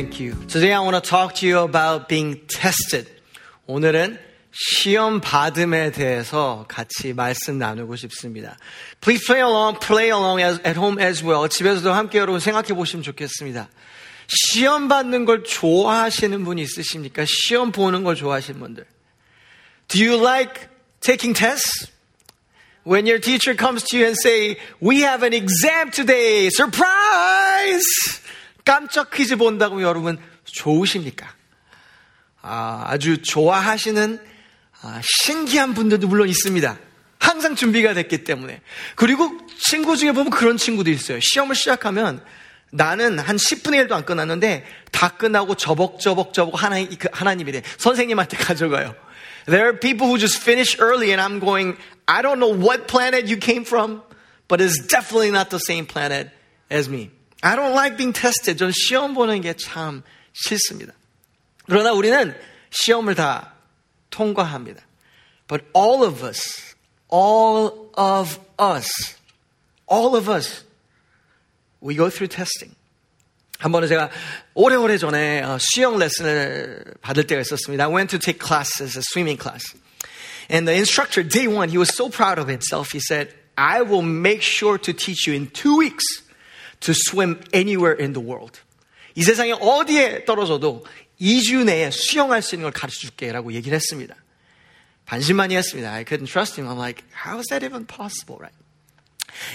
Thank you. Today I want to talk to you about being tested. 오늘은 시험 받음에 대해서 같이 말씀 나누고 싶습니다. Please play along, play along as, at home as well. 집에서도 함께 여러분 생각해 보시면 좋겠습니다. 시험 받는 걸 좋아하시는 분이 있으십니까? 시험 보는 걸 좋아하시는 분들. Do you like taking tests? When your teacher comes to you and say, we have an exam today, surprise! 깜짝 퀴즈 본다고 여러분 좋으십니까? 아, 아주 좋아하시는 아, 신기한 분들도 물론 있습니다. 항상 준비가 됐기 때문에. 그리고 친구 중에 보면 그런 친구도 있어요. 시험을 시작하면 나는 한 10분의 1도 안 끝났는데 다 끝나고 저벅저벅 저벅 하나님, 그 하나님이 선생님한테 가져가요. There are people who just finish early and I'm going, I don't know what planet you came from, but it's definitely not the same planet as me. I don't like being tested. 전 시험 보는 게 참 싫습니다. 그러나 우리는 시험을 다 통과합니다. But all of us, all of us, all of us, we go through testing. 한 번은 제가 오래오래 전에 수영 레슨을 받을 때가 있었습니다. I went to take classes, a swimming class. And the instructor, day one, he was so proud of himself. He said, I will make sure to teach you in two weeks to swim anywhere in the world. 이 세상에 어디에 떨어져도 2주 내에 수영할 수 있는 걸 가르쳐 줄게라고 얘기를 했습니다. 반신만이 했습니다. I couldn't trust him. I'm like, how is that even possible, right?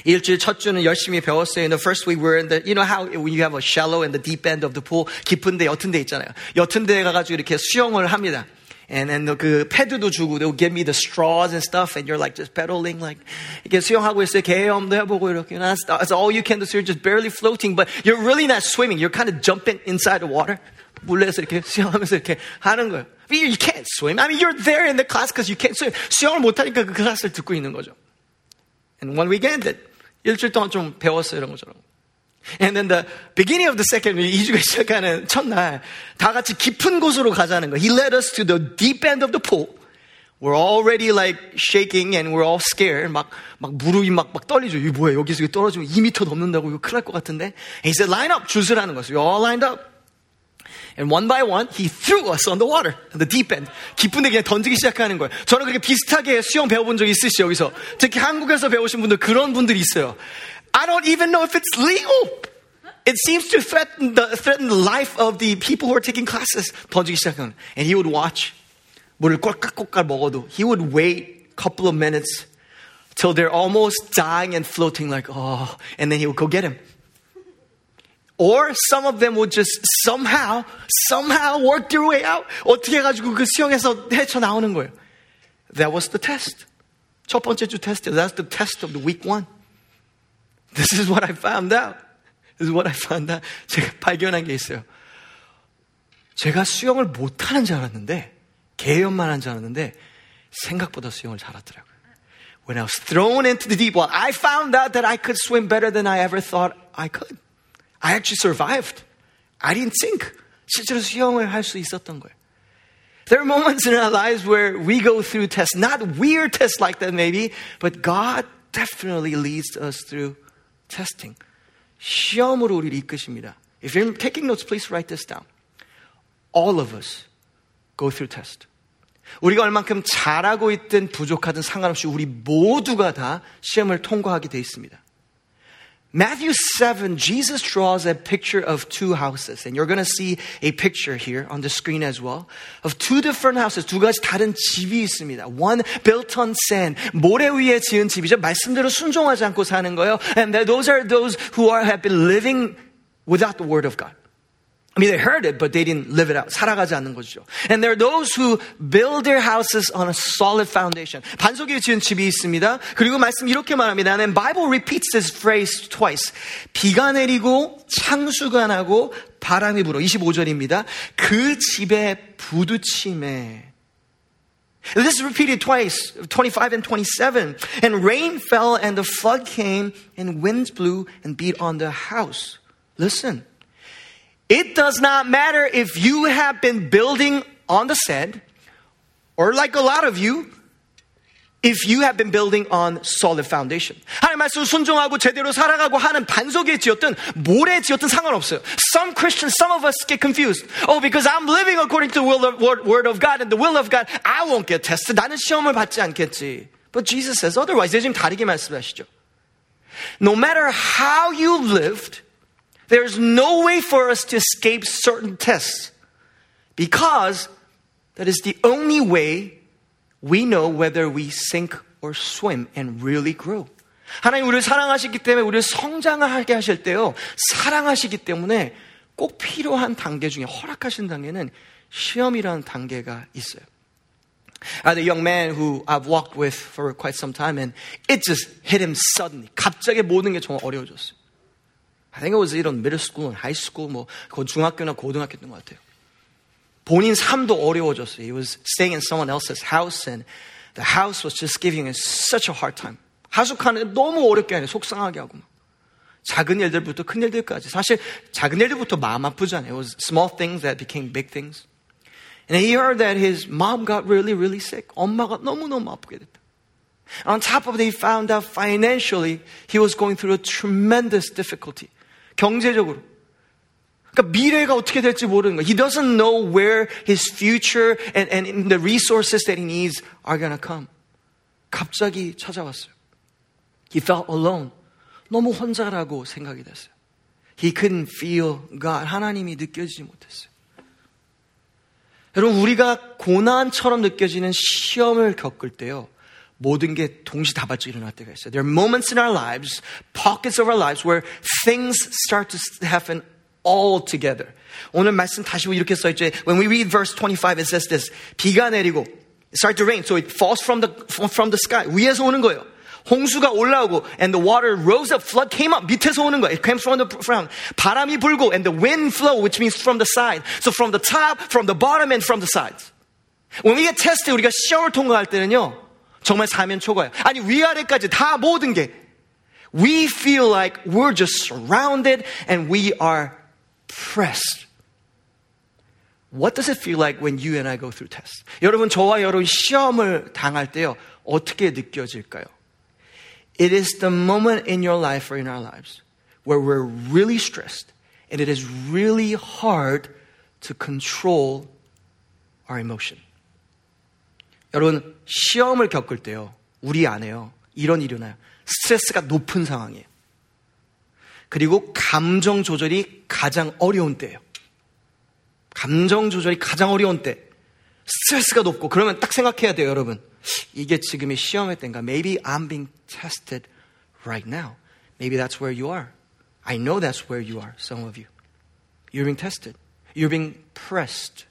일주일 첫 주는 열심히 배웠어요. In the first week, we're in the, you know how when you have a shallow and the deep end of the pool, 깊은 데, 옅은 데 있잖아요. 옅은 데 가가지고 이렇게 수영을 합니다. And then 그 패드도 주고, they'll give me the straws and stuff, and you're like just pedaling, like, 이렇게 수영하고 있어요. 계엄도 해보고 이렇게. That's, that's all you can do. So you're just barely floating, but you're really not swimming. You're kind of jumping inside the water. 물에서 이렇게 수영하면서 이렇게 하는 거예요. You can't swim. I mean, you're there in the class because you can't swim. 수영을 못하니까 그 클래스를 듣고 있는 거죠. And one week ended. 일주일 동안 좀 배웠어요, 이런 것처럼. And then the beginning of the second week, 2주가 시작하는 첫날, 다 같이 깊은 곳으로 가자는 거. He led us to the deep end of the pool. We're already like shaking and we're all scared. 막, 막 무릎이 막, 막 떨리죠. 이게 뭐야. 여기서 떨어지면 2미터 넘는다고 이거 큰일 날 것 같은데. And he said, line up. 줄 서라는 거죠. We all lined up. And one by one, he threw us on the water, the deep end. 깊은 데 그냥 던지기 시작하는 거예요. 저는 그렇게 비슷하게 수영 배워본 적 있으시죠, 여기서? 특히 한국에서 배우신 분들 그런 분들이 있어요. I don't even know if it's legal. It seems to threaten the, threaten the life of the people who are taking classes. 던지기 시작하는. And he would watch. 물을 꼴깍꼴깍 먹어도. He would wait a couple of minutes till they're almost dying and floating like, oh. And then he would go get him. Or some of them would just somehow, somehow work their way out. 어떻게 해가지고 그 수영에서 헤쳐나오는 거예요. That was the test. 첫 번째 주 테스트. That's the test of the week one. This is what I found out. This is what I found out. 제가 발견한 게 있어요. 제가 수영을 못하는 줄 알았는데, 개연만 한 줄 알았는데, 생각보다 수영을 잘하더라고요. When I was thrown into the deep water, I found out that I could swim better than I ever thought I could. I actually survived. I didn't sink. 실제로 수영을 할 수 있었던 거예요. There are moments in our lives where we go through tests, not weird tests like that maybe, but God definitely leads us through testing. 시험으로 우리를 이끄십니다. If you're taking notes, please write this down. All of us go through test. 우리가 얼만큼 잘하고 있든 부족하든 상관없이 우리 모두가 다 시험을 통과하게 돼 있습니다. Matthew 7, Jesus draws a picture of two houses. And you're going to see a picture here on the screen as well of two different houses. 두 가지 다른 집이 있습니다. One built on sand. 모래 위에 지은 집이죠. 말씀대로 순종하지 않고 사는 거예요. And those are those who are, have been living without the word of God. I mean, they heard it, but they didn't live it out. 살아가지 않는 거죠. And there are those who build their houses on a solid foundation. 반석에 지은 집이 있습니다. 그리고 말씀 이렇게 말합니다. And Bible repeats this phrase twice. 비가 내리고 창수가 나고 바람이 불어. 25절입니다. 그 집에 부두침에 This is repeated twice, 25 and 27. And rain fell and the flood came and winds blew and beat on the house. Listen. It does not matter if you have been building on the sand, or like a lot of you, if you have been building on solid foundation. 하나님 말씀 순종하고 제대로 살아가고 하는 반석에 지었든 모래에 지었든 상관없어요. Some Christians, some of us get confused. Oh, because I'm living according to the will of, word, word of God and the will of God, I won't get tested. 나는 시험을 받지 않겠지. But Jesus says otherwise. 지금 다르게 말씀하시죠. No matter how you lived, there's no way for us to escape certain tests because that is the only way we know whether we sink or swim and really grow. 하나님 우리를 사랑하시기 때문에 우리를 성장하게 하실 때요. 사랑하시기 때문에 꼭 필요한 단계 중에 허락하신 단계는 시험이라는 단계가 있어요. Uh, the young man who I've walked with for quite some time and it just hit him suddenly. 갑자기 모든 게 정말 어려워졌어요. I think it was either middle school and high school, 뭐, 중학교나 고등학교였던 것 같아요. 본인 삶도 어려워졌어요. He was staying in someone else's house and the house was just giving him such a hard time. 하숙하는데 너무 어렵게 하네. 속상하게 하고. 작은 일들부터 큰 일들까지. 사실 작은 일들부터 마음 아프잖아요. It was small things that became big things. And he heard that his mom got really, really sick. 엄마가 너무너무 아프게 됐다. On top of it, he found out financially he was going through a tremendous difficulty. 경제적으로. 그러니까 미래가 어떻게 될지 모르는 거예요. He doesn't know where his future and, and the resources that he needs are gonna come. 갑자기 찾아왔어요. He felt alone. 너무 혼자라고 생각이 됐어요. He couldn't feel God. 하나님이 느껴지지 못했어요. 여러분, 우리가 고난처럼 느껴지는 시험을 겪을 때요. 모든 게 동시다발적 일어날 때가 있어요. There are moments in our lives, pockets of our lives where things start to happen all together. 오늘 말씀 다시 이렇게 써 있죠. When we read verse 25, it says this. 비가 내리고, it starts to rain, so it falls from the, from the sky. 위에서 오는 거예요. 홍수가 올라오고 and the water rose up, flood came up. 밑에서 오는 거예요. It comes from the ground. 바람이 불고 and the wind flow, which means from the side. So from the top, from the bottom, and from the sides. When we get tested, 우리가 시험을 통과할 때는요, 정말 사면 초과예요. 아니 위아래까지 다 모든 게 we feel like we're just surrounded and we are pressed. What does it feel like when you and I go through tests? 여러분, 저와 여러분 시험을 당할 때요, 어떻게 느껴질까요? It is the moment in your life or in our lives where we're really stressed and it is really hard to control our emotion. 여러분, 시험을 겪을 때요, 우리 안에요, 이런 일이 일어나요. 스트레스가 높은 상황이에요. 그리고 감정 조절이 가장 어려운 때예요. 감정 조절이 가장 어려운 때. 스트레스가 높고 그러면 딱 생각해야 돼요, 여러분. 이게 지금의 시험의 때인가? Maybe I'm being tested right now. Maybe that's where you are. I know that's where you are, some of you. You're being tested. You're being pressed.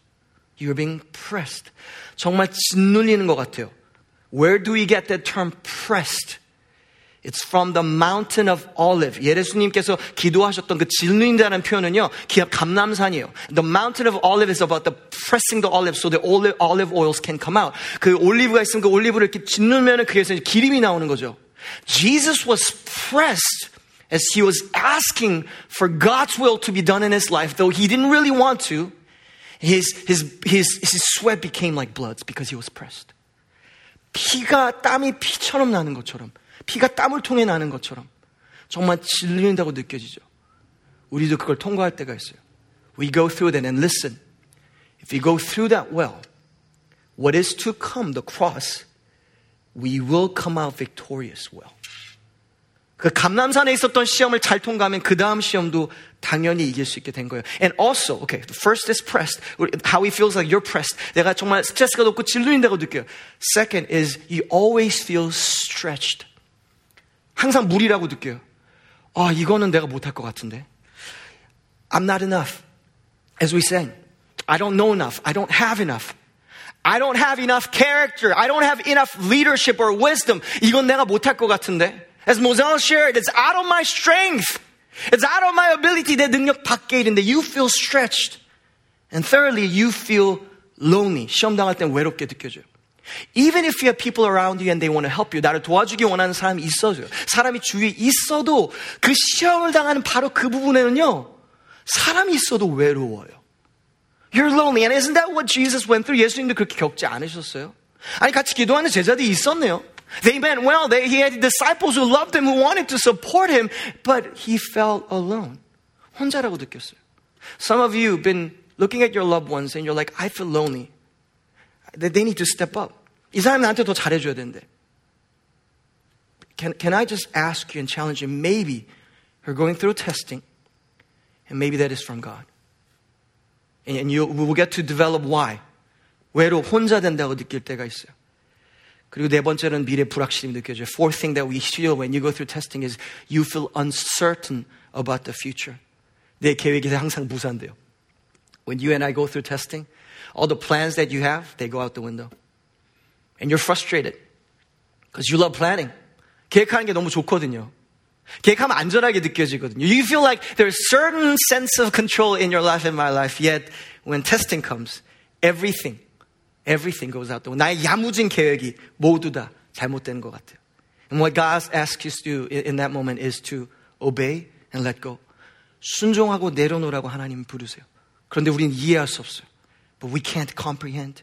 You're being pressed. 정말 짓눌리는 것 같아요. Where do we get that term pressed? It's from the mountain of olive. 예수님께서 기도하셨던 그 질린다는 표현은요, 감남산이에요. The mountain of olive is about the pressing the olive so the olive, olive oils can come out. 그 올리브가 있으면 그 올리브를 이렇게 짓누면은 그래서 기름이 나오는 거죠. Jesus was pressed as he was asking for God's will to be done in his life, though he didn't really want to. His, his, his, his sweat became like blood because he was pressed. 피가 땀이 피처럼 나는 것처럼. 피가 땀을 통해 나는 것처럼 정말 질린다고 느껴지죠. 우리도 그걸 통과할 때가 있어요. We go through that and listen. If we go through that well, what is to come, the cross, we will come out victorious well. 그 감남산에 있었던 시험을 잘 통과하면 그 다음 시험도 당연히 이길 수 있게 된 거예요. And also, okay, first is pressed. How he feels like you're pressed. 내가 정말 스트레스가 높고 질린다고 느껴요. Second is you always feel stretched. 항상 무리라고 느껴요. 아, 이거는 내가 못할 것 같은데. I'm not enough. As we sang, I don't know enough. I don't have enough. I don't have enough character. I don't have enough leadership or wisdom. 이건 내가 못할 것 같은데. As Moselle shared, it's out of my strength. It's out of my ability. 내 능력 밖에 있는데 you feel stretched. And thirdly, you feel lonely. 시험 당할 땐 외롭게 느껴져요. Even if you have people around you and they want to help you, 나를 도와주기 원하는 사람이 있어줘요. 사람이 주위에 있어도 그 시험을 당하는 바로 그 부분에는요, 사람이 있어도 외로워요. You're lonely. And isn't that what Jesus went through? 예수님도 그렇게 겪지 않으셨어요? 아니, 같이 기도하는 제자들이 있었네요. They meant well. They, he had disciples who loved him, who wanted to support him, but he felt alone. 혼자라고 느꼈어요. Some of you have been looking at your loved ones and you're like, I feel lonely. They need to step up. 이 사람이 나한테 더 잘해줘야 되는데. Can, can I just ask you and challenge you? Maybe you're going through testing, and maybe that is from God. And, and you will get to develop why. 외로 혼자 된다고 느낄 때가 있어요. 그리고 네 번째는 미래 불확실함이 느껴져요. Fourth thing that we feel when you go through testing is you feel uncertain about the future. 내 계획이 항상 무산돼요. When you and I go through testing, all the plans that you have, they go out the window. And you're frustrated because you love planning. 계획하는 게 너무 좋거든요. 계획하면 안전하게 느껴지거든요. You feel like there's certain sense of control in your life and my life. Yet when testing comes, everything, everything goes out the window. 나의 야무진 계획이 모두 다 잘못되는 것 같아요. And what God asks you to do in that moment is to obey and let go. 순종하고 내려놓으라고 하나님 부르세요. 그런데 우리는 이해할 수 없어요. But we can't comprehend.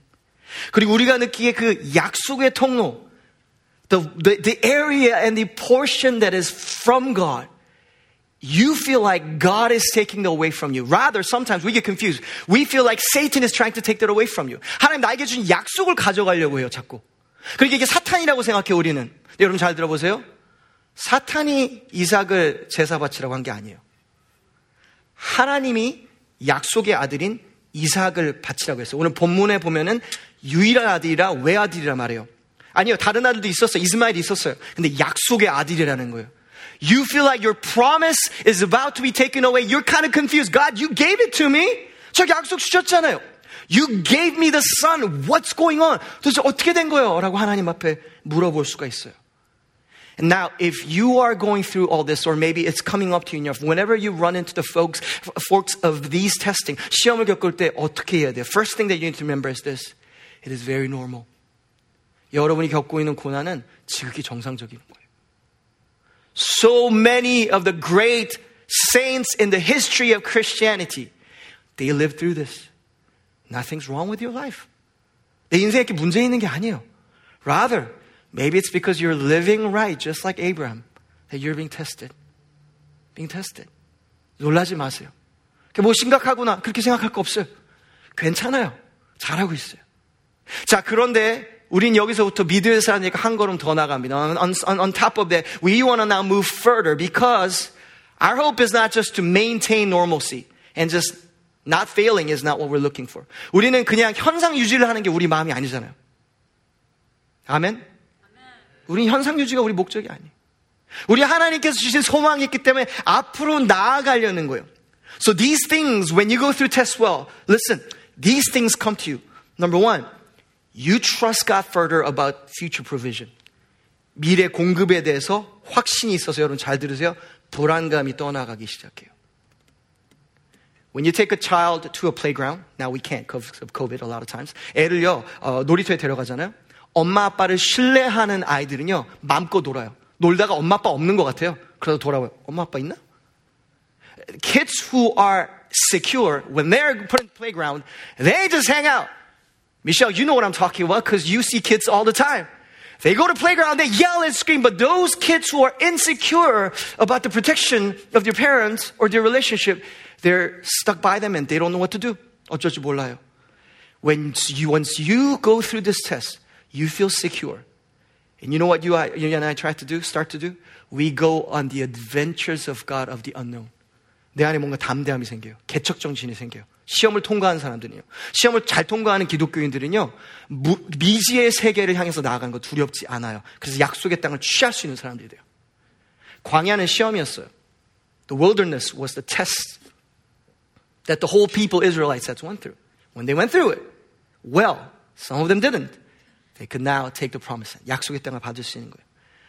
그리고 우리가 느끼기에 그 약속의 통로, the, the, the area and the portion that is from God, you feel like God is taking it away from you. Rather, sometimes we get confused. We feel like Satan is trying to take that away from you. 하나님 나에게 준 약속을 가져가려고 해요, 자꾸. 그러니까 이게 사탄이라고 생각해, 우리는. 네, 여러분 잘 들어보세요. 사탄이 이삭을 제사 바치라고 한 게 아니에요. 하나님이 약속의 아들인 이삭을 바치라고 했어요. 오늘 본문에 보면은 유일한 아들이라 외아들이라 말해요. 아니요, 다른 아들도 있었어요. 이스마엘이 있었어요. 근데 약속의 아들이라는 거예요. You feel like your promise is about to be taken away. You're kind of confused. God, you gave it to me. 저 약속 주셨잖아요. You gave me the son. What's going on? 도대체 어떻게 된 거예요? 라고 하나님 앞에 물어볼 수가 있어요. And now, if you are going through all this, or maybe it's coming up to you in your, whenever you run into the folks, forks of these testing, 시험을 겪을 때 어떻게 해야 돼요? First thing that you need to remember is this. It is very normal. 여러분이 겪고 있는 고난은 지극히 정상적인 거예요. So many of the great saints in the history of Christianity, they lived through this. Nothing's wrong with your life. 내 인생에 이렇게 문제 있는 게 아니에요. Rather, maybe it's because you're living right, just like Abraham, that you're being tested. Being tested. 놀라지 마세요. 뭐 심각하구나. 그렇게 생각할 거 없어요. 괜찮아요. 잘하고 있어요. 자, 그런데 우린 여기서부터 믿을 사람이니까 한 걸음 더 나갑니다. On, on, on top of that, we want to now move further because our hope is not just to maintain normalcy and just not failing is not what we're looking for. 우리는 그냥 현상 유지를 하는 게 우리 마음이 아니잖아요. 아멘? 우리 현상 유지가 우리 목적이 아니에요. 우리 하나님께서 주신 소망이 있기 때문에 앞으로 나아가려는 거예요. So these things, when you go through tests well, listen, these things come to you. Number one, you trust God further about future provision. 미래 공급에 대해서 확신이 있어서 여러분 잘 들으세요. 불안감이 떠나가기 시작해요. When you take a child to a playground, now we can't because of COVID a lot of times. 애를요, 어, 놀이터에 데려가잖아요. 엄마 아빠를 신뢰하는 아이들은요, 마음껏 놀아요. 놀다가 엄마 아빠 없는 것 같아요. 그래서 돌아와요. 엄마 아빠 있나? Kids who are secure, when they're put in the playground, they just hang out. Michelle, you know what I'm talking about because you see kids all the time. They go to playground, they yell and scream, but those kids who are insecure about the protection of their parents or their relationship, they're stuck by them and they don't know what to do. 어쩔 줄 몰라요. When you, once you go through this test, you feel secure. And you know what you, you and I try to do, start to do? We go on the adventures of God of the unknown. 내 안에 뭔가 담대함이 생겨요. 개척 정신이 생겨요. 시험을 통과한 사람들은요. 시험을 잘 통과하는 기독교인들은요. 미지의 세계를 향해서 나아가는 거 두렵지 않아요. 그래서 약속의 땅을 취할 수 있는 사람들이 돼요. 광야는 시험이었어요. The wilderness was the test that the whole people Israelites had went through. When they went through it, well, some of them didn't. They could now take the promise. 약속의 땅을 받을 수 있는 거예요.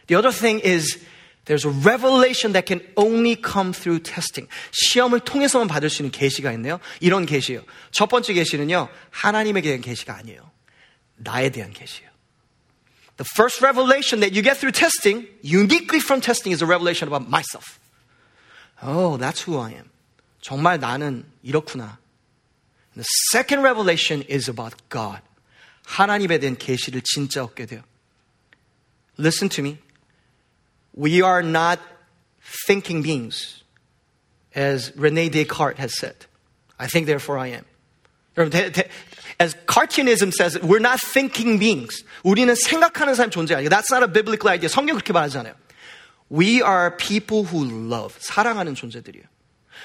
The other thing is There's a revelation that can only come through testing. 시험을 통해서만 받을 수 있는 계시가 있네요. 이런 계시예요. 첫 번째 계시는요. 하나님에 대한 계시가 아니에요. 나에 대한 계시예요. The first revelation that you get through testing, uniquely from testing, is a revelation about myself. Oh, that's who I am. 정말 나는 이렇구나. The second revelation is about God. 하나님에 대한 계시를 진짜 얻게 돼요. listen to me. We are not thinking beings, as Rene Descartes has said. I think, therefore I am. As Cartianism says, we're not thinking beings. 우리는 생각하는 사람 존재 아니에요. That's not a biblical idea. 성경 그렇게 말하잖아요. We are people who love. 사랑하는 존재들이에요.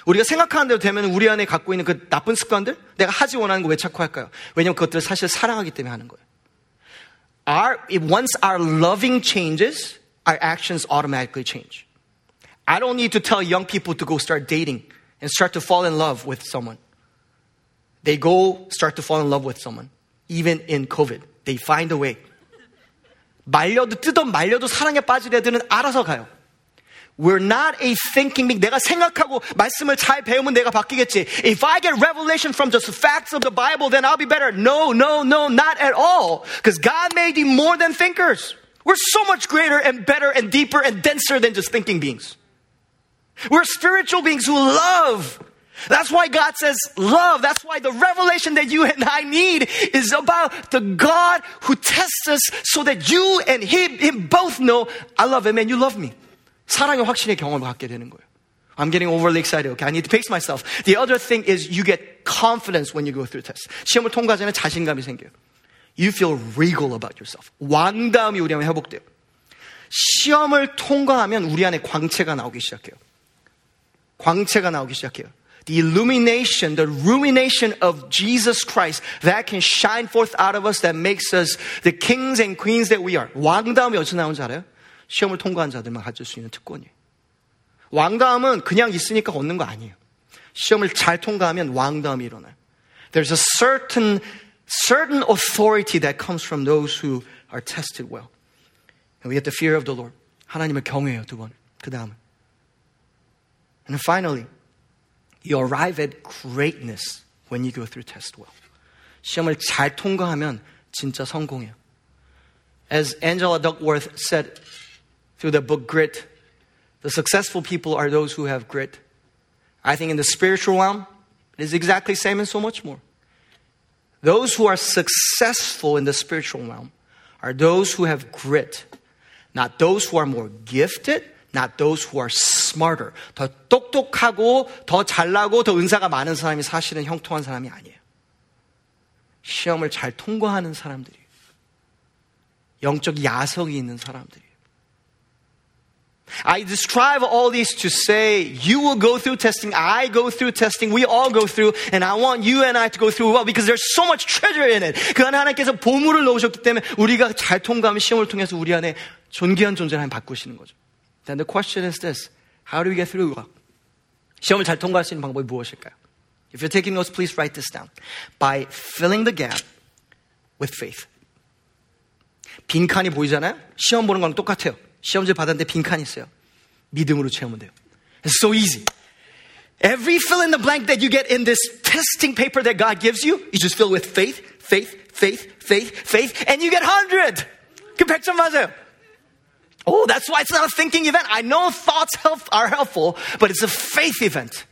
우리가 생각하는 대로 되면 우리 안에 갖고 있는 그 나쁜 습관들, 내가 하지 원하는 거 왜 자꾸 할까요? 왜냐면 그것들을 사실 사랑하기 때문에 하는 거예요. Our, once our loving changes, our actions automatically change. I don't need to tell young people to go start dating and start to fall in love with someone. They go start to fall in love with someone. Even in COVID. They find a way. 말려도 뜯어 말려도 사랑에 빠질 애들은 알아서 가요. We're not a thinking being. 내가 생각하고 말씀을 잘 배우면 내가 바뀌겠지. If I get revelation from just the facts of the Bible, then I'll be better. No, no, no, not at all. Because God made you more than thinkers. We're so much greater and better and deeper and denser than just thinking beings. We're spiritual beings who love. That's why God says love. That's why the revelation that you and I need is about the God who tests us so that you and him, him both know I love him and you love me. 사랑의 확신의 경험을 갖게 되는 거예요. I'm getting overly excited. Okay, I need to pace myself. The other thing is you get confidence when you go through tests. 시험을 통과하면 자신감이 생겨요. You feel regal about yourself. 왕다움이 우리 안에 회복돼요. 시험을 통과하면 우리 안에 광채가 나오기 시작해요. 광채가 나오기 시작해요. The illumination, the rumination of Jesus Christ that can shine forth out of us that makes us the kings and queens that we are. 왕다움이 어디서 나오는지 알아요? 시험을 통과한 자들만 가질 수 있는 특권이에요. 왕다움은 그냥 있으니까 얻는 거 아니에요. 시험을 잘 통과하면 왕다움이 일어나요. There's a certain, certain authority that comes from those who are tested well. And we have the fear of the Lord. 하나님을 경외해요, 두 번. 그 다음은. And finally, you arrive at greatness when you go through test well. 시험을 잘 통과하면 진짜 성공해요. As Angela Duckworth said through the book Grit, the successful people are those who have grit. I think in the spiritual realm, it is exactly the same and so much more. Those who are successful in the spiritual realm are those who have grit, not those who are more gifted, not those who are smarter. 더 똑똑하고 더 잘나고 더 은사가 많은 사람이 사실은 형통한 사람이 아니에요. 시험을 잘 통과하는 사람들이에요. 영적 야성이 있는 사람들이에요. I describe all these to say you will go through testing, I go through testing, we all go through, and I want you and I to go through well because there's so much treasure in it. 그 안에 하나님께서 보물을 넣으셨기 때문에 우리가 잘 통과하면 시험을 통해서 우리 안에 존귀한 존재를 하나님 바꾸시는 거죠. Then the question is this. How do we get through? 시험을 잘 통과할 수 있는 방법이 무엇일까요? If you're taking notes, please write this down. By filling the gap with faith. 빈칸이 보이잖아요? 시험 보는 거랑 똑같아요. 시험지 받았는데 빈칸이 있어요. 믿음으로 채우면 돼요. It's so easy. Every fill in the blank that you get in this testing paper that God gives you, you just fill with faith, faith, faith, faith, faith, and you get 100. 그 100점 맞아요. Oh, that's why it's not a thinking event. I know thoughts help, are helpful, but it's a faith event.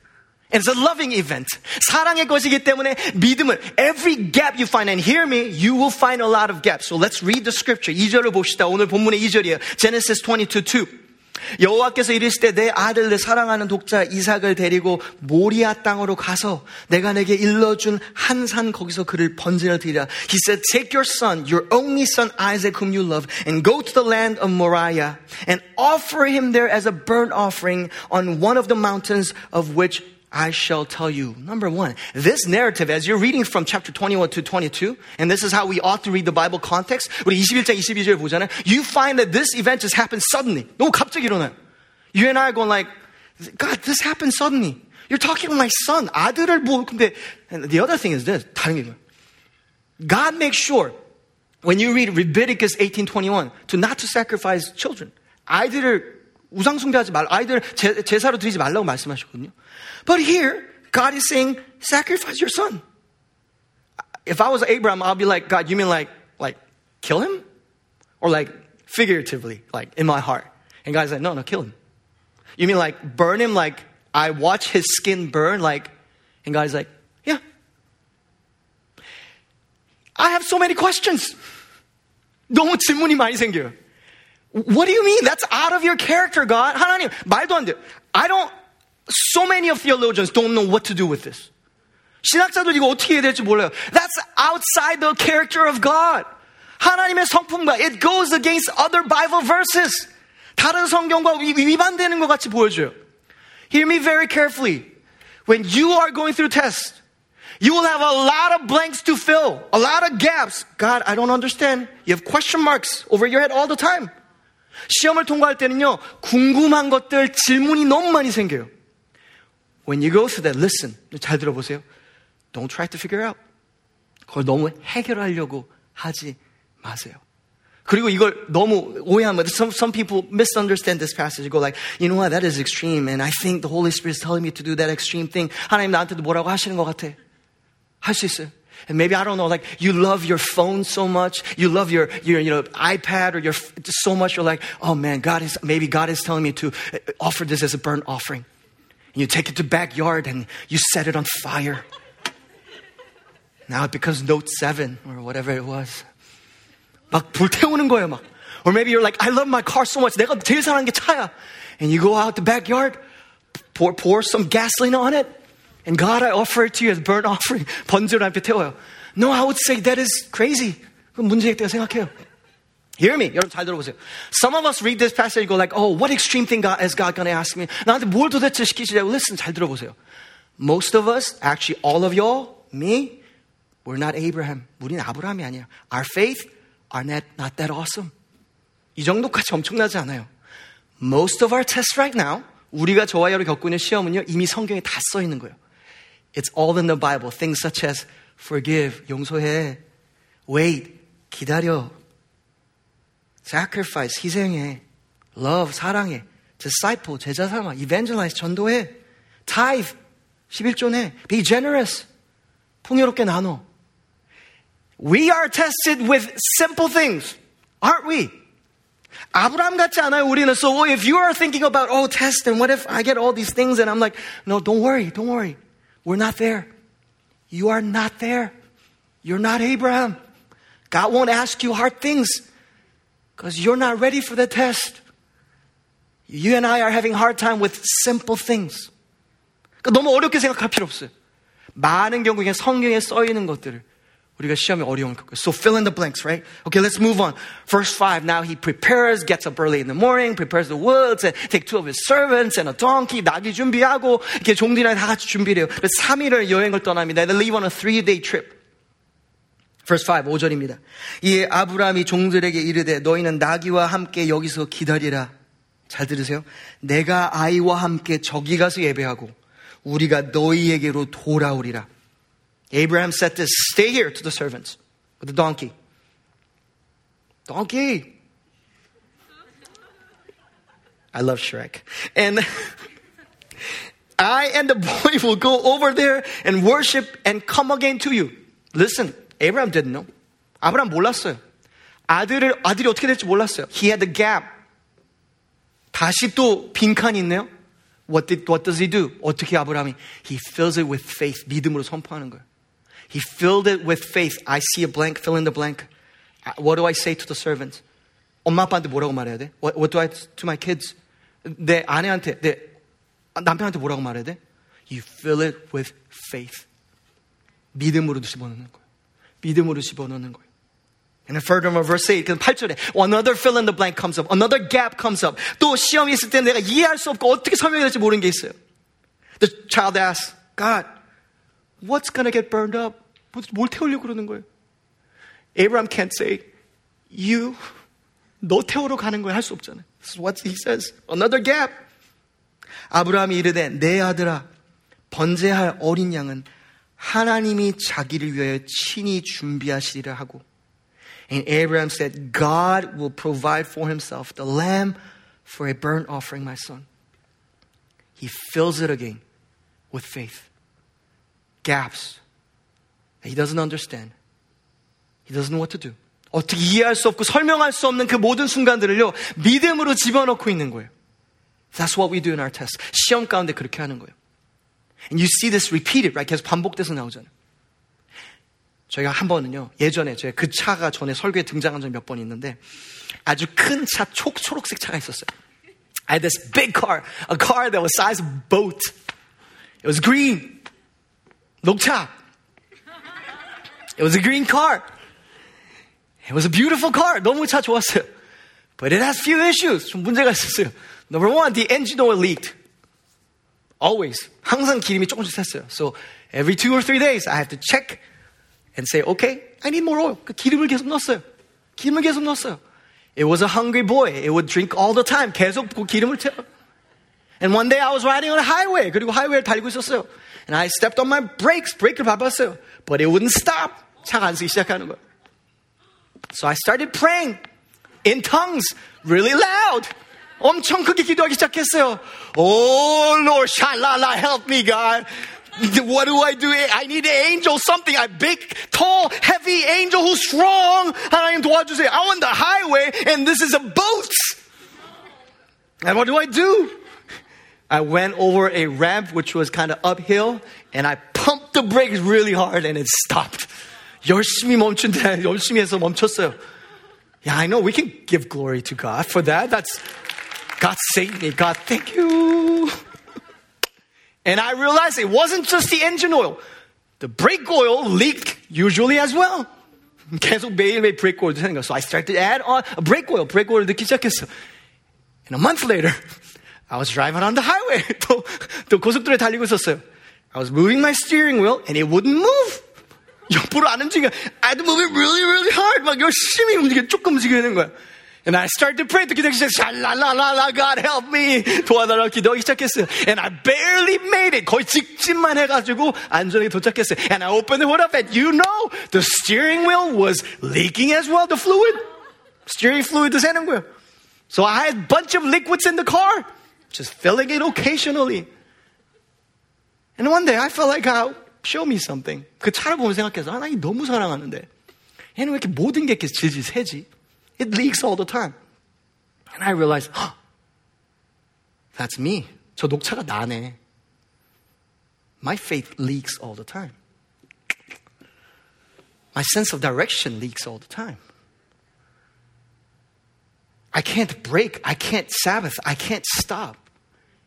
And it's a loving event. 사랑의 것이기 때문에 믿음을 every gap you find and hear me, you will find a lot of gaps. So let's read the scripture. 2절을 봅시다. 오늘 본문의 2절이에요. Genesis 22, 2. 여호와께서 이르시되 내 아들 내 사랑하는 독자 이삭을 데리고 모리아 땅으로 가서 내가 내게 일러준 한 산 거기서 그를 번제를 드리라. He said, take your son, your only son Isaac whom you love, and go to the land of Moriah and offer him there as a burnt offering on one of the mountains of which I shall tell you. Number one, this narrative, as you're reading from chapter 21 to 22, and this is how we ought to read the Bible context, 우리 21장 22절 보잖아요. You find that this event just happened suddenly. 너무 갑자기 일어나요. You and I are going like, God, this happened suddenly. You're talking about my son. 아들을 뭐, 근데, and the other thing is this, 다른 게 God makes sure, when you read Leviticus 18:21, to not to sacrifice children. 아이들을 우상숭배하지 말, 아이들 제, 제사로 드리지 말라고 말씀하셨거든요. But here, God is saying, sacrifice your son. If I was Abraham, I'll be like, God, you mean like, like, kill him? Or like, figuratively, like, in my heart. And God's like, no, no, kill him. You mean like, burn him like, I watch his skin burn, like, and God's like, yeah. I have so many questions. 너무 질문이 많이 생겨요. What do you mean? That's out of your character, God. 하나님, 말도 안 돼요. I don't, so many of theologians don't know what to do with this. 신학자들 이거 어떻게 해야 될지 몰라요. That's outside the character of God. 하나님의 성품과 it goes against other Bible verses. 다른 성경과 위반되는 것 같이 보여줘요. Hear me very carefully. When you are going through tests, you will have a lot of blanks to fill, a lot of gaps. God, I don't understand. You have question marks over your head all the time. 시험을 통과할 때는요, 궁금한 것들, 질문이 너무 많이 생겨요. When you go through that, listen. 잘 들어보세요. Don't try to figure out. 그걸 너무 해결하려고 하지 마세요. 그리고 이걸 너무 오해하면 some, some people misunderstand this passage. Go like, you know what, that is extreme, and I think the Holy Spirit is telling me to do that extreme thing. 하나님 나한테도 뭐라고 하시는 것 같아. 할 수 있어요. And maybe I don't know, like you love your phone so much, you love your your you know iPad or your so much. You're like, oh man, God is maybe God is telling me to offer this as a burnt offering. And you take it to backyard and you set it on fire. Now it becomes Note 7 or whatever it was. 막 불태우는 거예요, 막. Or maybe you're like, I love my car so much. 내가 제일 사랑하는 게 차야. And you go out the backyard, pour, pour some gasoline on it. And God, I offer it to you as burnt offering. 번제로 앞에 태워요. No, I would say that is crazy. 그건 문제겠다고 생각해요. Hear me. 여러분 잘 들어보세요. Some of us read this passage and go like, oh, what extreme thing God, is God going to ask me? 나한테 뭘 도대체 시키시냐고. Listen, 잘 들어보세요. Most of us, actually all of y'all, me, we're not Abraham. 우리는 아브라함이 아니야. Our faith are not, not that awesome. 이 정도까지 엄청나지 않아요. Most of our tests right now, 우리가 저와 여러분 겪고 있는 시험은요, 이미 성경에 다 써 있는 거예요. It's all in the Bible. Things such as forgive, 용서해, wait, 기다려, sacrifice, 희생해, love, 사랑해, disciple, 제자 삼아, evangelize, 전도해, tithe, 11조 내, be generous, 풍요롭게 나눠. We are tested with simple things, aren't we? 아브라함 같지 않아요, 우리는. So if you are thinking about, oh, test, and what if I get all these things? And I'm like, no, don't worry, don't worry. We're not there. You are not there. You're not Abraham. God won't ask you hard things because you're not ready for the test. You and I are having hard time with simple things. 그러니까 너무 어렵게 생각할 필요 없어요. 많은 경우에 성경에 써 있는 것들을 우리가 시험에 어려운 거. So fill in the blanks, right? Okay, let's move on. Verse 5. Now he prepares, gets up early in the morning, prepares the woods, and take two of his servants and a donkey, 나귀 준비하고, 이렇게 종들이랑 다 같이 준비를 해요. 3일을 여행을 떠납니다. They leave on a three-day trip. Verse 5, 5절입니다. 이에 아브라함이 종들에게 이르되 너희는 나귀와 함께 여기서 기다리라. 잘 들으세요. 내가 아이와 함께 저기 가서 예배하고 우리가 너희에게로 돌아오리라. Abraham said this, stay here to the servants with the donkey. Donkey. I love Shrek. And I and the boy will go over there and worship and come again to you. Listen, Abraham didn't know. 아브라함 몰랐어요. 아들을, 아들이 어떻게 될지 몰랐어요. He had the gap. 다시 또 빈칸이 있네요. What, did, what does he do? 어떻게 아브라함이? He fills it with faith. 믿음으로 선포하는 거예요. He filled it with faith. I see a blank, fill in the blank. What do I say to the servants? 엄마 아빠한테 뭐라고 말해야 돼? What, what do I to my kids? 내 아내한테, 내 남편한테 뭐라고 말해야 돼? You fill it with faith. 믿음으로 집어넣는 거예요. 믿음으로 집어넣는 거예요. And then furthermore, verse 8, 8절에 another fill in the blank comes up, another gap comes up. 또 시험이 있을 때 내가 이해할 수 없고 어떻게 설명해야 될지 모르는 게 있어요. The child asks, God, what's going to get burned up? 뭘 태우려고 그러는 거예요? Abraham can't say, you, 너 태우러 가는 거야 할 수 없잖아요. This is what he says. Another gap. 아브라함이 이르되 내 아들아 번제할 어린 양은 하나님이 자기를 위하여 친히 준비하시리라 하고 And Abraham said, God will provide for himself the lamb for a burnt offering, my son. He fills it again with faith. Gaps he doesn't understand. He doesn't know what to do. 어떻게 이해할 수 없고 설명할 수 없는 그 모든 순간들을요, 믿음으로 집어넣고 있는 거예요. That's what we do in our tests. 시험 가운데 그렇게 하는 거예요. And you see this repeated, right? 계속 반복돼서 나오잖아요. 저희가 한 번은요, 예전에 제가 그 차가 전에 설교에 등장한 적이 몇 번 있는데 아주 큰 차, 초, 초록색 차가 있었어요. I had this big car, a car that was size of a boat. It was green. 녹차. It was a green car. It was a beautiful car. 너무 차 좋았어요. But it has few issues. 좀 문제가 있었어요. Number one, the engine oil leaked. Always. 항상 기름이 조금씩 샜어요. So every two or three days, I have to check and say, okay, I need more oil. 그 기름을 계속 넣었어요. 기름을 계속 넣었어요. It was a hungry boy. It would drink all the time. 계속 그 기름을 채워. And one day I was riding on a highway. 그리고 하이웨이를 달리고 있었어요. And I stepped on my brakes. 브레이크를 밟았어요. But it wouldn't stop. 차가 안 쓰기 시작하는 거예요. So I started praying in tongues, really loud. 엄청 크게 기도하기 시작했어요. Oh Lord, shalala, help me God. What do I do? I need an angel, something. A big, tall, heavy angel who's strong. 하나님 도와주세요. I'm on the highway and this is a boat. And what do I do? I went over a ramp which was kind of uphill and I pumped the brakes really hard and it stopped. 열심히 멈춘데 열심히 해서 멈췄어요. Yeah, I know we can give glory to God for that. That's God saved me. God, thank you. And I realized it wasn't just the engine oil. The brake oil leaked usually as well. 계속 매일매일 brake oil 생겨. So I started to add on a brake oil. brake oil 넣기 시작했어. And a month later, I was driving on the highway. 또, 또 고속도로에 달리고 있었어요. I was moving my steering wheel and it wouldn't move. 옆으로 안 움직여. I had to move it really, really hard. 막 열심히 움직여, 조금 움직이는 거야. And I started to pray. 또 기도하기 시작했어요. 샬라라라라, God help me. 도와달라고 기도하기 시작했어요. And I barely made it. 거의 직진만 해가지고 안전하게 도착했어요. And I opened the hood up and you know, the steering wheel was leaking as well, the fluid. Steering fluid도 새는 거예요. So I had a bunch of liquids in the car, just filling it occasionally. And one day I felt like God show me something. 그 차를 보면 생각해서 하나님 너무 사랑하는데 얘는 왜 이렇게 모든 게 이렇게 질질 새지? It leaks all the time. And I realized, oh, that's me. 저 녹차가 나네. My faith leaks all the time. My sense of direction leaks all the time. I can't break. I can't Sabbath. I can't stop.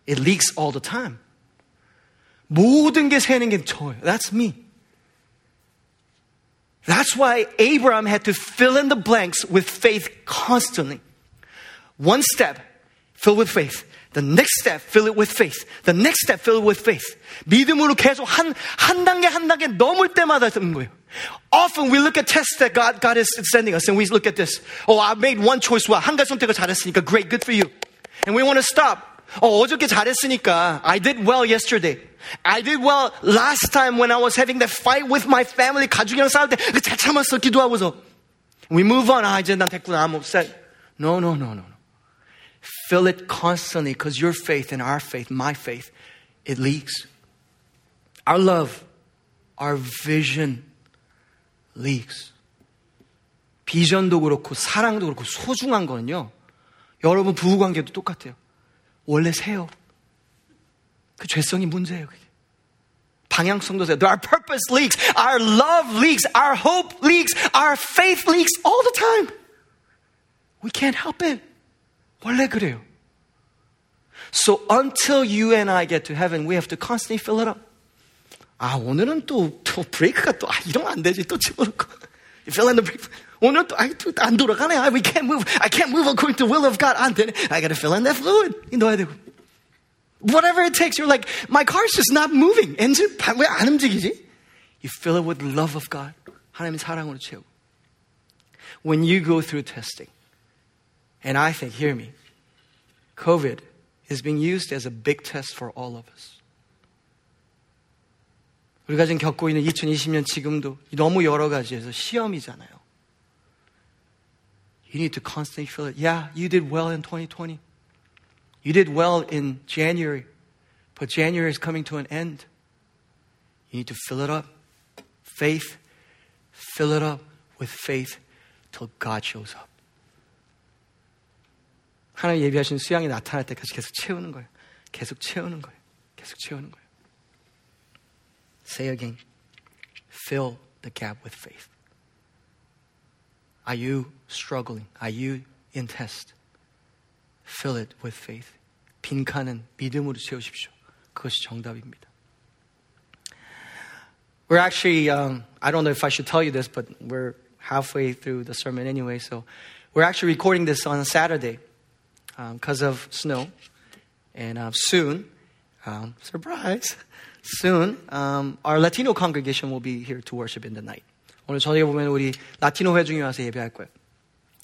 It leaks all the time. 모든 게 새는 게 저예요. That's me. That's why Abraham had to fill in the blanks with faith constantly. One step, fill with faith. The next step, fill it with faith. The next step, fill it with faith. 믿음으로 계속 한, 한 단계 한 단계 넘을 때마다 듣는 거예요. Often we look at tests that God, God is sending us and we look at this. Oh, I made one choice well. 한 가지 선택을 잘했으니까 great, good for you. And we want to stop. 어, 어저께 잘했으니까 I did well yesterday. I did well last time when I was having that fight with my family. 가족이랑 싸울 때잘 참았어 기도하고서. We move on. 아 이제 난 됐구나. I'm upset. No, no, no, no, no. Fill it constantly because your faith and our faith, my faith, it leaks. Our love, our vision leaks. 비전도 그렇고 사랑도 그렇고 소중한 거는요. 여러분 부부 관계도 똑같아요. 원래 새요. 그 죄성이 문제예요. 그게. 방향성도 새요. Our purpose leaks, our love leaks, our hope leaks, our faith leaks all the time. We can't help it. 원래 그래요. So until you and I get to heaven, we have to constantly fill it up. 아, 오늘은 또, 또 브레이크가 또, 아, 이러면 안 되지. 또 집어넣고. You fill in the brake. 오늘 또, 아, 또안 돌아가네. 아, we can't move. I can't move according to the will of God. 안 되네. I gotta fill in that fluid. 이 넣어야 되고. Whatever it takes, you're like, my car's just not moving. 엔진 왜안 움직이지? You fill it with the love of God. 하나님의 사랑으로 채우고. When you go through testing, and I think, hear me, COVID is being used as a big test for all of us. 우리가 지금 겪고 있는 2020년 지금도 너무 여러 가지에서 시험이잖아요. You need to constantly feel it. Yeah, you did well in 2020. You did well in January, but January is coming to an end. You need to fill it up. Faith, fill it up with faith till God shows up. 하나님 예비하신 수양이 나타날 때까지 계속 채우는 거예요. 계속 채우는 거예요. 계속 채우는 거예요. Say again. Fill the gap with faith? Are you struggling? Are you in test? Fill it with faith. 빈칸은 믿음으로 채우십시오. 그것이 정답입니다. We're actually, um, I don't know if I should tell you this, but we're halfway through the sermon anyway, so we're actually recording this on Saturday because um, of snow. And uh, soon, um, surprise, soon, um, our Latino congregation will be here to worship in the night. 오늘 저녁에 보면 우리 라티노 회중이 와서 예배할 거예요.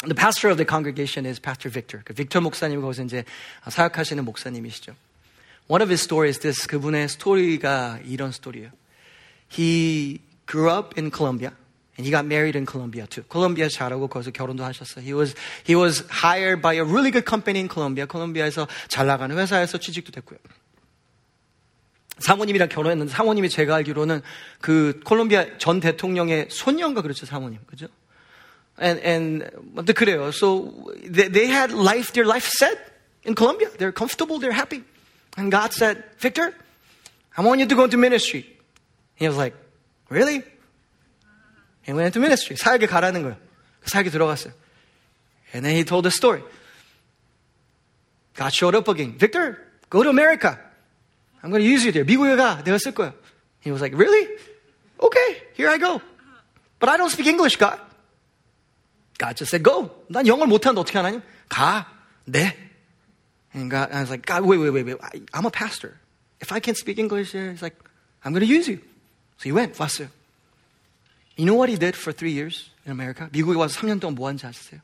The pastor of the congregation is Pastor Victor. 그 빅터 목사님 거기서 이제 사역하시는 목사님이시죠. One of his stories, this 그분의 스토리가 이런 스토리예요. He grew up in Colombia. And he got married in Colombia too. 콜롬비아 잘하고 거기서 결혼도 하셨어요. He was he was hired by a really good company in Colombia. 콜롬비아에서 잘 나가는 회사에서 취직도 됐고요. 사모님이랑 결혼했는데 사모님이 제가 알기로는 그 콜롬비아 전 대통령의 손녀인가 그렇죠 사모님 그죠? And and 근데 그래요. So they, they had life their life set in Colombia. They're comfortable. They're happy. And God said, Victor, I want you to go into ministry. He was like, really? He went into ministry. 사역에 가라는 거예요. 사역에 들어갔어요. And then he told the story. God showed up again. Victor, go to America. I'm going to use you there. 미국에 가. 내가 쓸 거야. He was like, really? Okay, here I go. But I don't speak English, God. God just said, go. 난 영어를 못하는데 어떻게 하나요? 가. 네. And God, I was like, God, wait, wait, wait, wait. I, I'm a pastor. If I can't speak English here, he's like, I'm going to use you. So he went, 왔어요. You know what he did for three years in America? 미국에 와서 3년 동안 뭐 한지 아세요?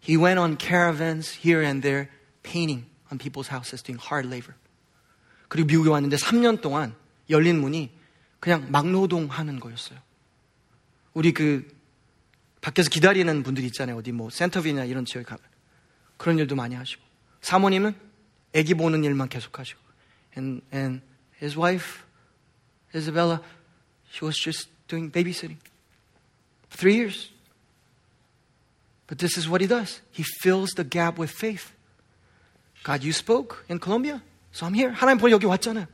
He went on caravans here and there, painting on people's houses, doing hard labor. 그리고 미국에 왔는데 3년 동안 열린 문이 그냥 막노동 하는 거였어요. 우리 그 밖에서 기다리는 분들이 있잖아요. 어디 뭐 센터비나 이런 지역에 가면. 그런 일도 많이 하시고. 사모님은 아기 보는 일만 계속 하시고. And, and his wife, Isabella, she was just doing babysitting for three years. But this is what he does. He fills the gap with faith. God, you spoke in Colombia, so I'm here. 하나님 보러 여기 왔잖아요.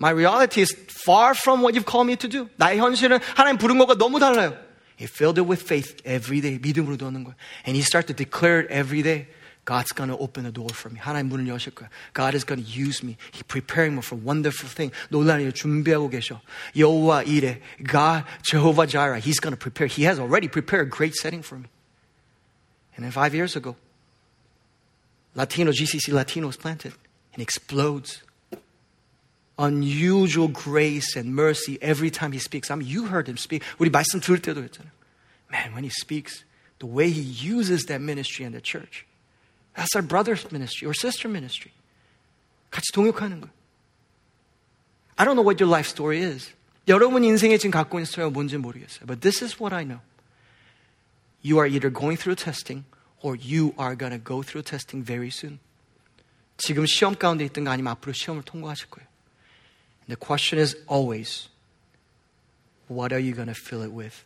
My reality is far from what you've called me to do. 나의 현실은 하나님 부른 것과 너무 달라요. He filled it with faith every day. 믿음으로 넣는 거예요. And he started to declare it every day. God's going to open a door for me. 하나님 문을 여실 거야. God is going to use me. He's preparing me for wonderful thing. 놀라운 일 준비하고 계셔. 여호와 이래. God, Jehovah Jireh. He's going to prepare. He has already prepared a great setting for me. And then five years ago, Latino, GCC Latino was planted and explodes. Unusual grace and mercy every time he speaks. I mean, you heard him speak. 우리 말씀 들을 때도 했잖아요. Man, when he speaks, the way he uses that ministry and the church. That's our brother's ministry or sister ministry. 같이 동역하는 거예요. I don't know what your life story is. 여러분 인생에 지금 갖고 있는 스토리가 뭔지 모르겠어요. But this is what I know. You are either going through testing or you are going to go through testing very soon. 지금 시험 가운데 있든가 아니면 앞으로 시험을 통과하실 거예요. And the question is always, what are you going to fill it with?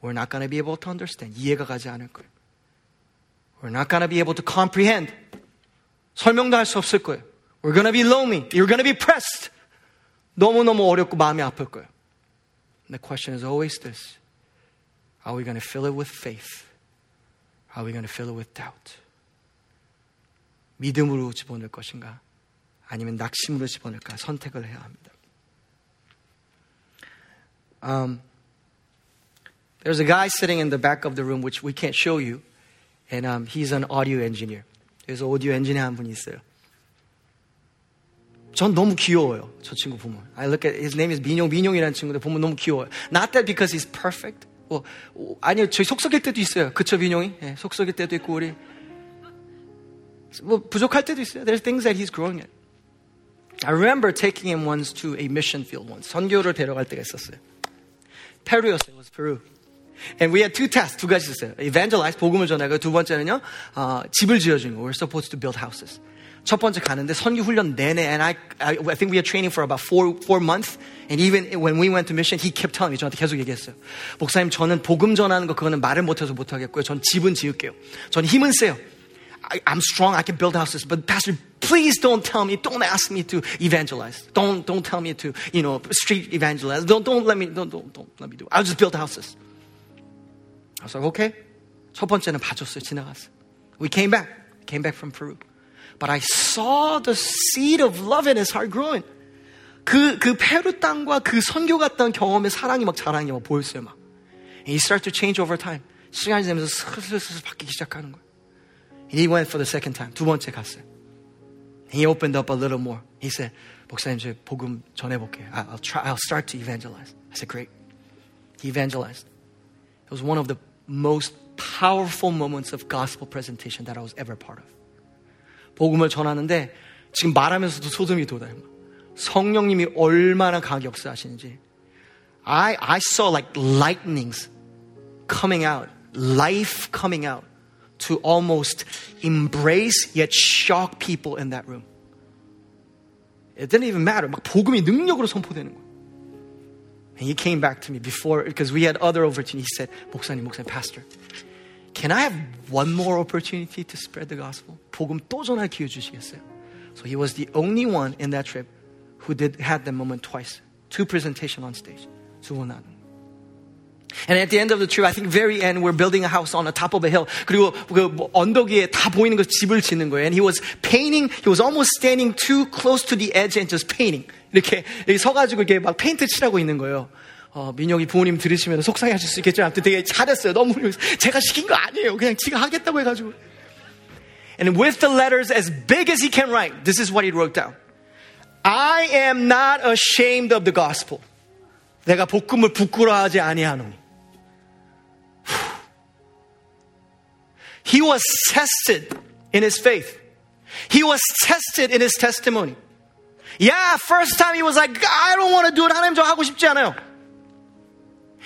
We're not going to be able to understand. 이해가 가지 않을 거예요. We're not going to be able to comprehend. 설명도 할 수 없을 거예요. We're going to be lonely. You're going to be pressed. 너무너무 어렵고 마음이 아플 거예요. And the question is always this. Are we going to fill it with faith? Are we going to fill it with doubt? 믿음으로 집어넣을 것인가? 아니면 낙심으로 집어넣을까? 선택을 해야 합니다. Um, there's a guy sitting in the back of the room, which we can't show you. And um, he's an audio engineer. 그래서 오디오 엔지니어 한 분이 있어요. 전 너무 귀여워요. 저 친구 보면. I look at his name is 민용 민용이라는 친구인데 보면 너무 귀여워요. Not that because he's perfect. 뭐, 아니요, 저희 속썩일 때도 있어요. 그쵸, 민용이? 예, 속썩일 때도 있고 우리 뭐 부족할 때도 있어요. There's things that he's growing at. I remember taking him once to a mission field once. 선교를 데려갈 때가 있었어요. 페루였어요. It was Peru. And we had two tests, 두 가지 있었어요. Evangelize, 복음을 전하고 두 번째는요, 어, 집을 지어주는 거. We're supposed to build houses. 첫 번째 가는데 선교 훈련 내내, and I, I, I think we had training for about four, four months. And even when we went to mission, he kept telling me, 저한테 계속 얘기했어요. 목사님, 저는 복음 전하는 거 그거는 말을 못해서 못하겠고요. 전 집은 지을게요. 전 힘은 세요. I, I'm strong, I can build houses. But Pastor, please don't tell me, don't ask me to evangelize. Don't, don't tell me to, you know, street evangelize. Don't, don't let me, don't, don't, don't let me do it. I'll just build houses. I was like, okay. 첫 번째는 봐줬어요. 지나갔어요. We came back. Came back from Peru. But I saw the seed of love in his heart growing. 그, 그 페루 땅과 그 선교 갔던 경험의 사랑이 막 자랑이 막 보였어요, 막. And he started to change over time. 시간이 지나면서 슬슬슬 바뀌기 시작하는 거예요. And he went for the second time. 두 번째 갔어요. He opened up a little more. He said, 목사님, 저 복음 전해볼게요. I'll try, I'll start to evangelize. I said, great. He evangelized. It was one of the most powerful moments of gospel presentation that I was ever part of. 복음을 전하는데 지금 말하면서도 소름이 돋아요. 성령님이 얼마나 강하게 역사하시는지. I, I saw like lightnings coming out, life coming out to almost embrace yet shock people in that room. It didn't even matter. 막 복음이 능력으로 선포되는 거예요. And he came back to me before, because we had other opportunities. He said, 목사님, 목사님, pastor, can I have one more opportunity to spread the gospel? 복음 또 전할 기회 주시겠어요? So he was the only one in that trip who did had that moment twice. Two presentation on stage. 두번 나는. And at the end of the trip, I think very end, we're building a house on the top of a hill. 그리고 그 언덕 위에 다 보이는 거 집을 짓는 거예요. And he was painting, he was almost standing too close to the edge and just painting. 이렇게 여기 서가지고 이렇게 막 페인트 칠하고 있는 거예요. 어, 민혁이 부모님 들으시면 속상해하실 수 있겠죠. 아무튼 되게 잘했어요. 너무 제가 시킨 거 아니에요. 그냥 지가 하겠다고 해가지고. And with the letters as big as he can write, this is what he wrote down. I am not ashamed of the gospel. 내가 복음을 부끄러워하지 아니하노니. He was tested in his faith. He was tested in his testimony. Yeah, first time he was like, I don't want to do it. 하나님 저 하고 싶지 않아요.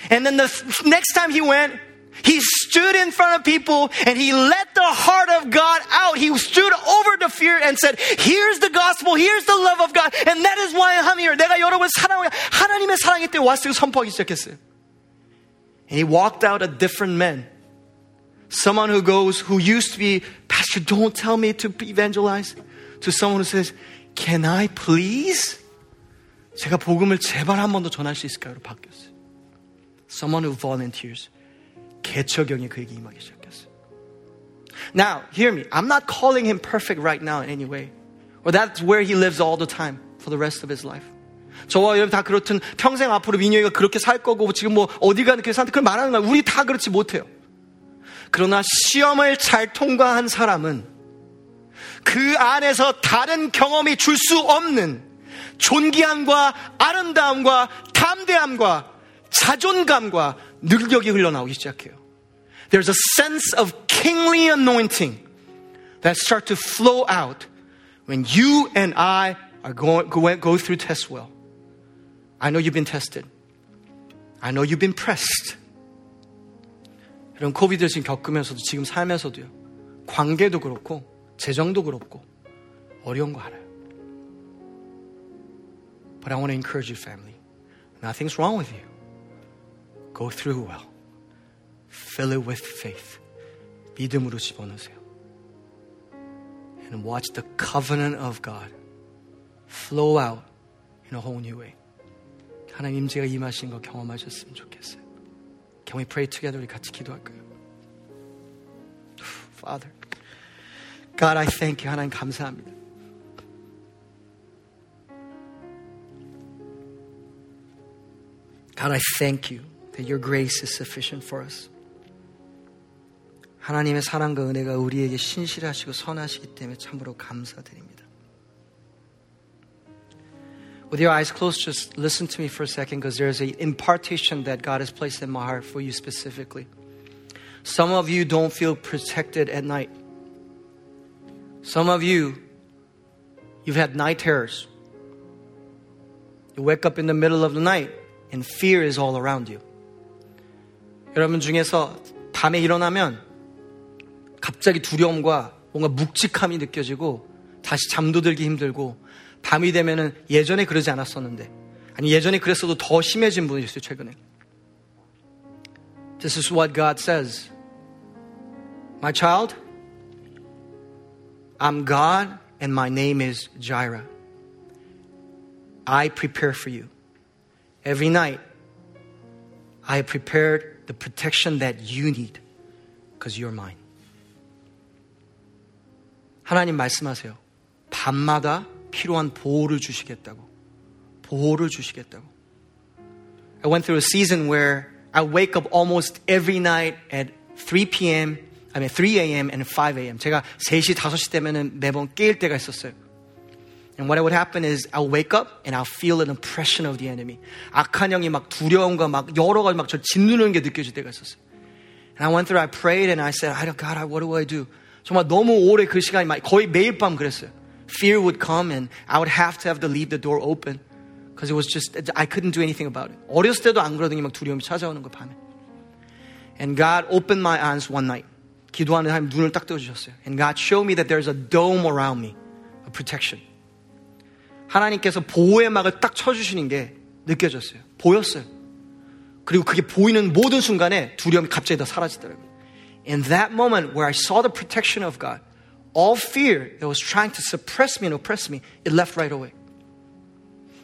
And then the next time he went, he stood in front of people and he let the heart of God out. He stood over the fear and said, Here's the gospel, here's the love of God, and that is why I'm here. 내가 여러분 사랑, 하나님의 사랑이 때문에 왔어요. 선포하기 시작했어요. And he walked out a different man. Someone who goes, who used to be, Pastor, don't tell me to evangelize. To someone who says, Can I please? 제가 복음을 제발 한 번 더 전할 수 있을까요? 바뀌었어요. Someone who volunteers. 개척경이 그에게 임하기 시작했어요. Now, hear me. I'm not calling him perfect right now in any way. Or that's where he lives all the time for the rest of his life. 저와 여러분 다 그렇든 평생 앞으로 민영이가 그렇게 살 거고 지금 뭐 어디 가는 그 상태 그걸 말하는 거야. 우리 다 그렇지 못해요. 그러나 시험을 잘 통과한 사람은 그 안에서 다른 경험이 줄 수 없는 존귀함과 아름다움과 담대함과 자존감과 능력이 흘러나오기 시작해요. There's a sense of kingly anointing that start to flow out when you and I are going go, go through tests well. I know you've been tested. I know you've been pressed. 이런 코비드를 지금 겪으면서도 지금 살면서도요. 관계도 그렇고 재정도 그렇고 어려운 거 알아요. But I want to encourage you, family. Nothing's wrong with you. Go through well. Fill it with faith. 믿음으로 집어넣으세요. And watch the covenant of God flow out in a whole new way. 하나님 임재가 임하신 거 경험하셨으면 좋겠어요. Can we pray together? 우리 같이 기도할까요? Father, God, I thank you. 하나님 감사합니다. God, I thank you that your grace is sufficient for us. 하나님의 사랑과 은혜가 우리에게 신실하시고 선하시기 때문에 참으로 감사드립니다. With your eyes closed, just listen to me for a second because there's an impartation that God has placed in my heart for you specifically. Some of you don't feel protected at night. Some of you, you've had night terrors. You wake up in the middle of the night and fear is all around you. 여러분 중에서 밤에 일어나면 갑자기 두려움과 뭔가 묵직함이 느껴지고 다시 잠도 들기 힘들고 밤이 되면은 예전에 그러지 않았었는데 아니 예전에 그랬어도 더 심해진 분이 있어요 최근에. This is what God says. My child, I'm God and my name is Jireh. I prepare for you. Every night, I have prepared the protection that you need because you're mine. 하나님 말씀하세요. 밤마다 필요한 보호를 주시겠다고. 보호를 주시겠다고. I went through a season where I wake up almost every night at 3 p.m. I mean 3 a.m. and 5 a.m. 제가 3시, 5시 되면은 매번 깨일 때가 있었어요. And what would happen is I'll wake up and I'll feel an oppression of the enemy. 악한 영이 막 두려움과 막 여러 가지 막저 짓누르는 게 느껴질 때가 있었어요. And I went through, I prayed and I said, I don't, God, what do I do? 정말 너무 오래 그 시간이 막 거의 매일 밤 그랬어요. Fear would come and I would have to have to leave the door open. Because it was just, I couldn't do anything about it. 어렸을 때도 안 그러더니 막 두려움이 찾아오는 거 밤에. And God opened my eyes one night. 기도하는 하나님 눈을 딱 떠주셨어요. And God showed me that there's a dome around me, a protection. 하나님께서 보호의 막을 딱 쳐주시는 게 느껴졌어요. 보였어요. 그리고 그게 보이는 모든 순간에 두려움이 갑자기 다 사라지더라고요. In that moment where I saw the protection of God, all fear that was trying to suppress me and oppress me, it left right away.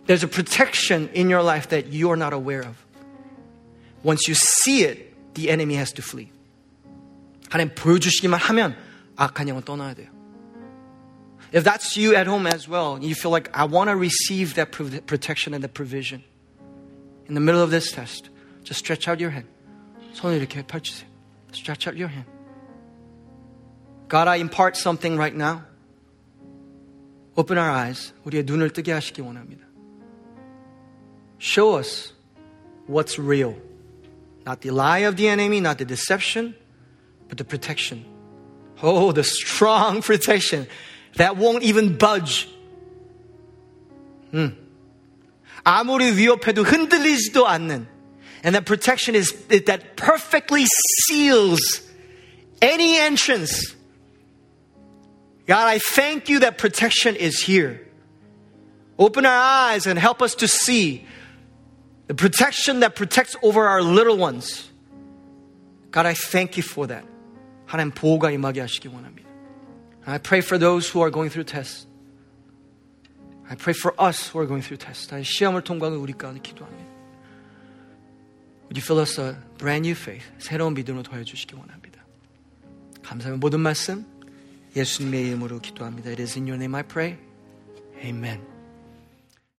There's a protection in your life that you are not aware of. Once you see it, the enemy has to flee. 하나님 보여주시기만 하면 악한 영은 떠나야 돼요. If that's you at home as well, you feel like I want to receive that protection and that provision. In the middle of this test, just stretch out your hand. 손을 이렇게 펼치세요. Stretch out your hand. God, I impart something right now. Open our eyes. 우리의 눈을 뜨게 하시기 원합니다. Show us what's real. Not the lie of the enemy, not the deception, but the protection. Oh, the strong protection that won't even budge. 음. 아무리 위협해도 흔들리지도 않는. And that protection is that perfectly seals any entrance. God, I thank you that protection is here. Open our eyes and help us to see the protection that protects over our little ones. God, I thank you for that. 하나님 보호가 임하게 하시기 원합니다. I pray for those who are going through tests. I pray for us who are going through tests. 시험을 통과하는 우리 가운데 기도합니다. Would you fill us a brand new faith? 새로운 믿음으로 더해 주시기 원합니다. 감사합니다. 모든 말씀 예수님의 이름으로 기도합니다. It is in your name I pray. Amen.